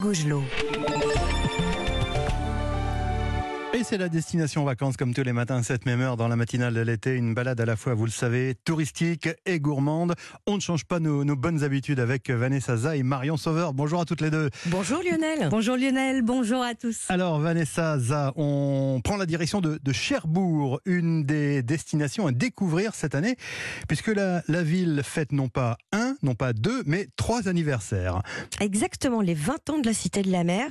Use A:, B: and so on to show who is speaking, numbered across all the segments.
A: Gougelot.
B: Et c'est la destination vacances comme tous les matins, cette même heure dans la matinale de l'été. Une balade à la fois, vous le savez, touristique et gourmande. On ne change pas nos, nos bonnes habitudes avec Vanessa Za et Marion Sauveur. Bonjour à toutes les deux.
A: Bonjour Lionel.
C: Bonjour Lionel, bonjour à tous.
B: Alors Vanessa Za, on prend la direction de, de Cherbourg, une des destinations à découvrir cette année, puisque la, la ville fête non pas un, non pas deux, mais trois anniversaires.
A: Exactement, les 20 ans de la Cité de la Mer.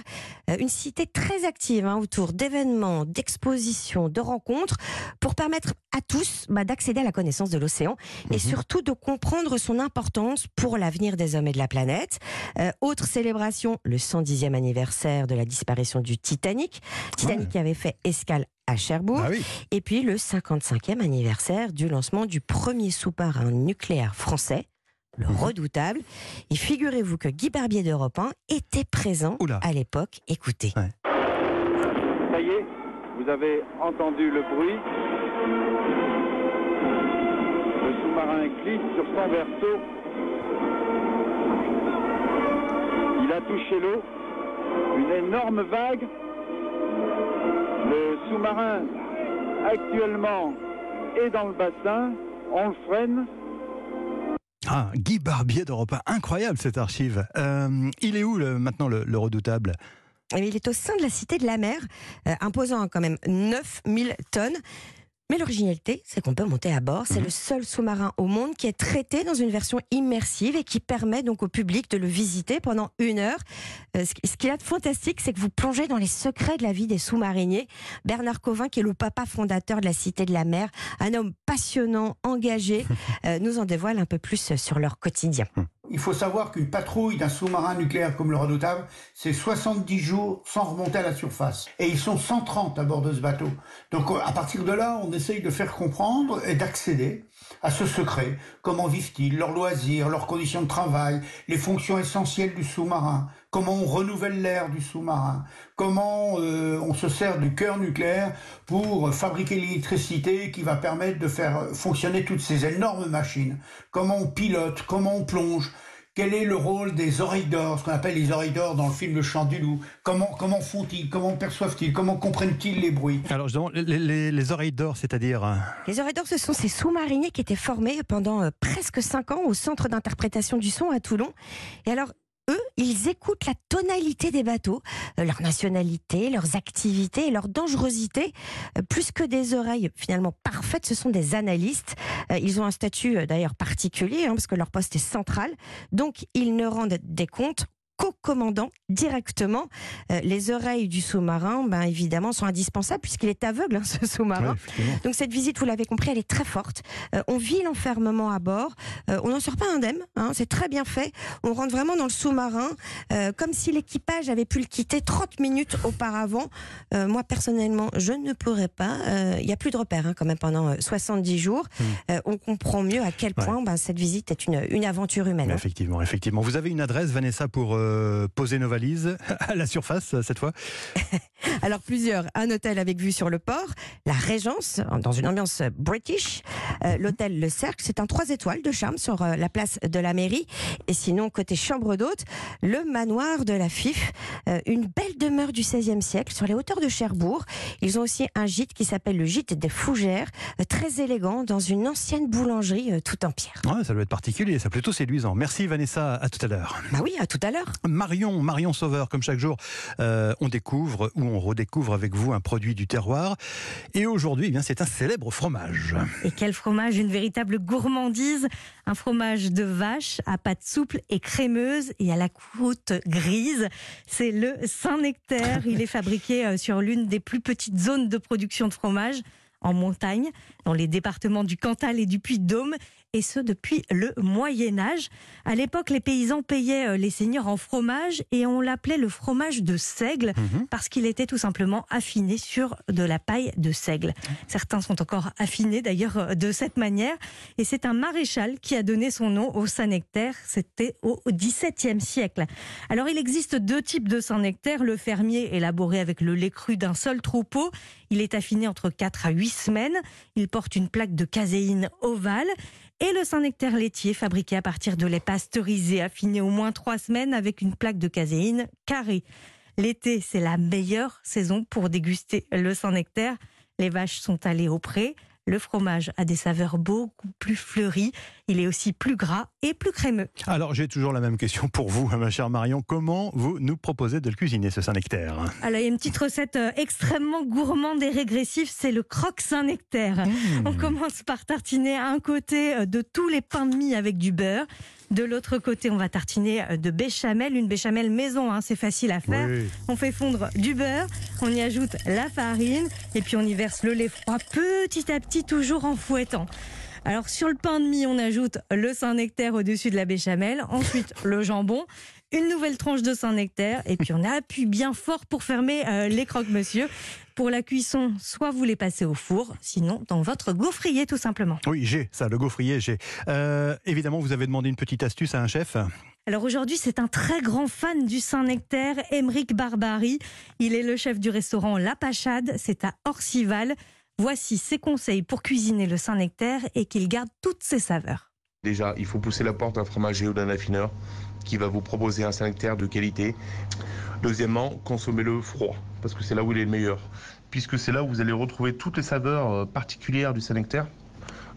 A: Euh, Une cité très active hein, autour d'événements, d'expositions, de rencontres, pour permettre à tous bah, d'accéder à la connaissance de l'océan et
B: Mhm.
A: surtout de comprendre son importance pour l'avenir des hommes et de la planète. Euh, autre célébration, le 110e anniversaire de la disparition du Titanic. Titanic
B: Ouais.
A: qui avait fait escale à Cherbourg.
B: Ah oui.
A: Et puis le 55e anniversaire du lancement du premier sous-marin nucléaire français, le
B: Mhm.
A: redoutable. Et figurez-vous que Guy Barbier d'Europe 1 était présent
B: Oula.
A: à l'époque. Écoutez.
D: Vous avez entendu le bruit. Le sous-marin glisse sur son verso. Il a touché l'eau. Une énorme vague. Le sous-marin actuellement est dans le bassin. On le freine.
B: Ah, Guy Barbier d'Europe 1. Incroyable cette archive. Euh, il est où maintenant le, le redoutable?
A: Il est au sein de la Cité de la Mer, euh, imposant quand même 9000 tonnes. Mais l'originalité, c'est qu'on peut monter à bord. C'est
B: Mhm.
A: le seul sous-marin au monde qui est traité dans une version immersive et qui permet donc au public de le visiter pendant une heure. Euh, ce qui- ce qu'il y a de fantastique, c'est que vous plongez dans les secrets de la vie des sous-mariniers. Bernard Covin, qui est le papa fondateur de la Cité de la Mer, un homme passionnant, engagé, euh, nous en dévoile un peu plus sur leur quotidien.
E: Il faut savoir qu'une patrouille d'un sous-marin nucléaire comme le Redoutable, c'est 70 jours sans remonter à la surface. Et ils sont 130 à bord de ce bateau. Donc à partir de là, on essaye de faire comprendre et d'accéder à ce secret. Comment vivent-ils, leurs loisirs, leurs conditions de travail, les fonctions essentielles du sous-marin, comment on renouvelle l'air du sous-marin, comment euh, on se sert du cœur nucléaire pour fabriquer l'électricité qui va permettre de faire fonctionner toutes ces énormes machines, comment on pilote, comment on plonge, quel est le rôle des oreilles d'or, ce qu'on appelle les oreilles d'or dans le film Le Chant du Loup? Comment, comment font-ils? Comment perçoivent-ils? Comment comprennent-ils les bruits?
B: Alors, demande, les, les- les oreilles d'or, c'est-à-dire euh,
A: Les oreilles d'or, ce sont ces sous-mariniers qui étaient formés pendant euh, presque cinq ans au Centre d'interprétation du son à Toulon. Et alors, eux, ils écoutent la tonalité des bateaux, euh, leur nationalité, leurs activités leur dangerosité. Euh, plus que des oreilles finalement parfaites, ce sont des analystes. Euh, ils ont un statut d'ailleurs particulier, hein, parce que leur poste est central. Donc, ils ne rendent des comptes qu'au commandant directement. Euh, les oreilles du sous-marin, ben, évidemment, sont indispensables puisqu'il est aveugle, hein, ce sous-marin.
B: ouais.
A: Donc cette visite, vous l'avez compris, elle est très forte. Euh, on vit l'enfermement à bord. Euh, on n'en sort pas indemne. Hein, c'est très bien fait. On rentre vraiment dans le sous-marin, comme si l'équipage avait pu le quitter 30 minutes auparavant. Moi, personnellement, je ne pourrais pas. Il y a plus de repères hein, quand même pendant euh, 70 jours. Euh, on comprend mieux à quel
B: Ouais.
A: point ben, cette visite est une, une aventure humaine.
B: Effectivement, effectivement. Vous avez une adresse, Vanessa, pour euh, poser nos valises à la surface cette fois
A: Alors plusieurs, un hôtel avec vue sur le port, la Régence, dans une ambiance british, Euh, l'hôtel Le Cercle, c'est un 3 étoiles de charme sur euh, la place de la mairie, et sinon côté chambre d'hôte, le manoir de la FIF, une belle demeure du XVIe siècle sur les hauteurs de Cherbourg. Ils ont aussi un gîte qui s'appelle le gîte des Fougères, très élégant, dans une ancienne boulangerie tout en pierre.
B: Ouais, Ça doit être particulier, ça plutôt séduisant. Merci Vanessa, à tout à l'heure.
A: Bah oui, à tout à l'heure.
B: Marion, Marion Sauveur, comme chaque jour, euh, on découvre ou on redécouvre avec vous un produit du terroir. Et aujourd'hui, eh bien, c'est un célèbre fromage.
C: Et quel fromage, une véritable gourmandise. Un fromage de vache à pâte souple et crémeuse et à la croûte grise. C'est le Saint-Nectaire. Il est fabriqué euh, sur l'une des plus petites zones de production de fromage en montagne, dans les départements du Cantal et du Puy-de-Dôme, et ce depuis le Moyen Âge. À l'époque, les paysans payaient euh, les seigneurs en fromage et on l'appelait le fromage de seigle
B: Mhm.
C: parce qu'il était tout simplement affiné sur de la paille de seigle. Certains sont encore affinés d'ailleurs euh, de cette manière et c'est un maréchal qui a donné son nom au Saint-Nectaire, c'était au XVIIe siècle. Alors il existe deux types de Saint-Nectaire, le fermier élaboré avec le lait cru d'un seul troupeau, il est affiné entre 4 à 8 semaines, il porte une plaque de caséine ovale et le Saint-Nectaire laitier fabriqué à partir de lait pasteurisé, affiné au moins trois semaines avec une plaque de caséine carrée. L'été, c'est la meilleure saison pour déguster le Saint-Nectaire. Les vaches sont allées au pré. Le fromage a des saveurs beaucoup plus fleuries. Il est aussi plus gras et plus crémeux.
B: Alors, j'ai toujours la même question pour vous, ma chère Marion. Comment vous nous proposez de le cuisiner, ce Saint-Nectaire
C: Alors, il y a une petite recette euh, extrêmement gourmande et régressive, c'est le croque Saint-Nectaire.
B: Mmh.
C: On commence par tartiner à un côté euh, de tous les pains de mie avec du beurre. De l'autre côté, on va tartiner euh, de béchamel, une béchamel maison, hein, c'est facile à faire.
B: Oui.
C: On fait fondre du beurre, on y ajoute la farine et puis on y verse le lait froid petit à petit, toujours en fouettant. Alors sur le pain de mie, on ajoute le Saint-Nectaire au-dessus de la béchamel, ensuite le jambon, une nouvelle tranche de Saint-Nectaire et puis on appuie bien fort pour fermer euh, les croque-monsieur. Pour la cuisson, soit vous les passez au four, sinon dans votre gaufrier tout simplement.
B: Oui, j'ai ça, le gaufrier, j'ai. Euh, évidemment, vous avez demandé une petite astuce à un chef.
C: Alors aujourd'hui, c'est un très grand fan du Saint-Nectaire, Émeric Barbary. Il est le chef du restaurant La Pachade, c'est à Orcival. Voici ses conseils pour cuisiner le Saint-Nectaire et qu'il garde toutes ses saveurs.
F: Déjà, il faut pousser la porte d'un fromager ou d'un affineur qui va vous proposer un Saint-Nectaire de qualité. Deuxièmement, consommez-le froid, parce que c'est là où il est le meilleur. Puisque c'est là où vous allez retrouver toutes les saveurs euh, particulières du Saint-Nectaire.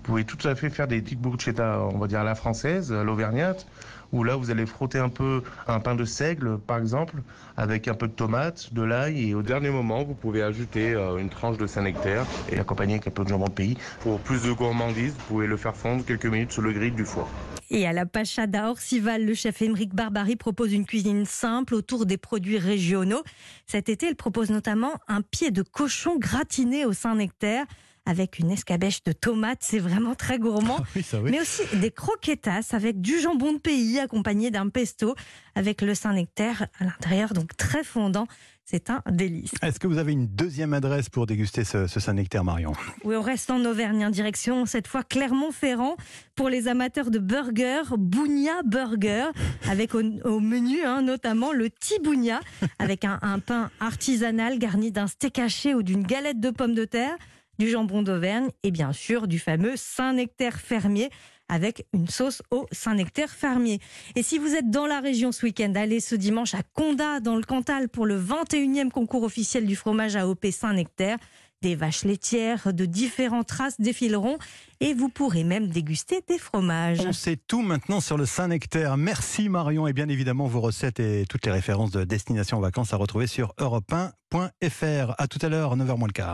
F: Vous pouvez tout à fait faire des petites bruschettas, on va dire à la française, à l'auvergnate, où là vous allez frotter un peu un pain de seigle, par exemple, avec un peu de tomate, de l'ail, et au dernier moment, vous pouvez ajouter euh, une tranche de Saint-Nectaire et accompagner avec un peu de jambon de pays. Pour plus de gourmandise, vous pouvez le faire fondre quelques minutes sur le grill du four.
C: Et à la Pachade à Orcival, le chef Émeric Barbary propose une cuisine simple autour des produits régionaux. Cet été, il propose notamment un pied de cochon gratiné au Saint-Nectaire avec une escabèche de tomates. C'est vraiment très gourmand.
B: Oui, ça oui.
C: Mais aussi des croquetas avec du jambon de pays accompagné d'un pesto avec le Saint-Nectaire à l'intérieur, donc très fondant. C'est un délice.
B: Est-ce que vous avez une deuxième adresse pour déguster ce, ce Saint-Nectaire, Marion?
C: Oui, on reste en Auvergne, en direction cette fois Clermont-Ferrand pour les amateurs de burgers, Bougna Burger, avec au, au menu hein, notamment le Tibounia, avec un, un pain artisanal garni d'un steak haché ou d'une galette de pommes de terre, du jambon d'Auvergne et bien sûr du fameux Saint-Nectaire fermier avec une sauce au Saint-Nectaire fermier. Et si vous êtes dans la région ce week-end, allez ce dimanche à Condat, dans le Cantal, pour le 21e concours officiel du fromage AOP Saint-Nectaire. Des vaches laitières de différentes races défileront et vous pourrez même déguster des fromages.
B: On sait tout maintenant sur le Saint-Nectaire. Merci Marion et bien évidemment vos recettes et toutes les références de Destination Vacances à retrouver sur europe1.fr. À tout à l'heure, 9h moins le quart.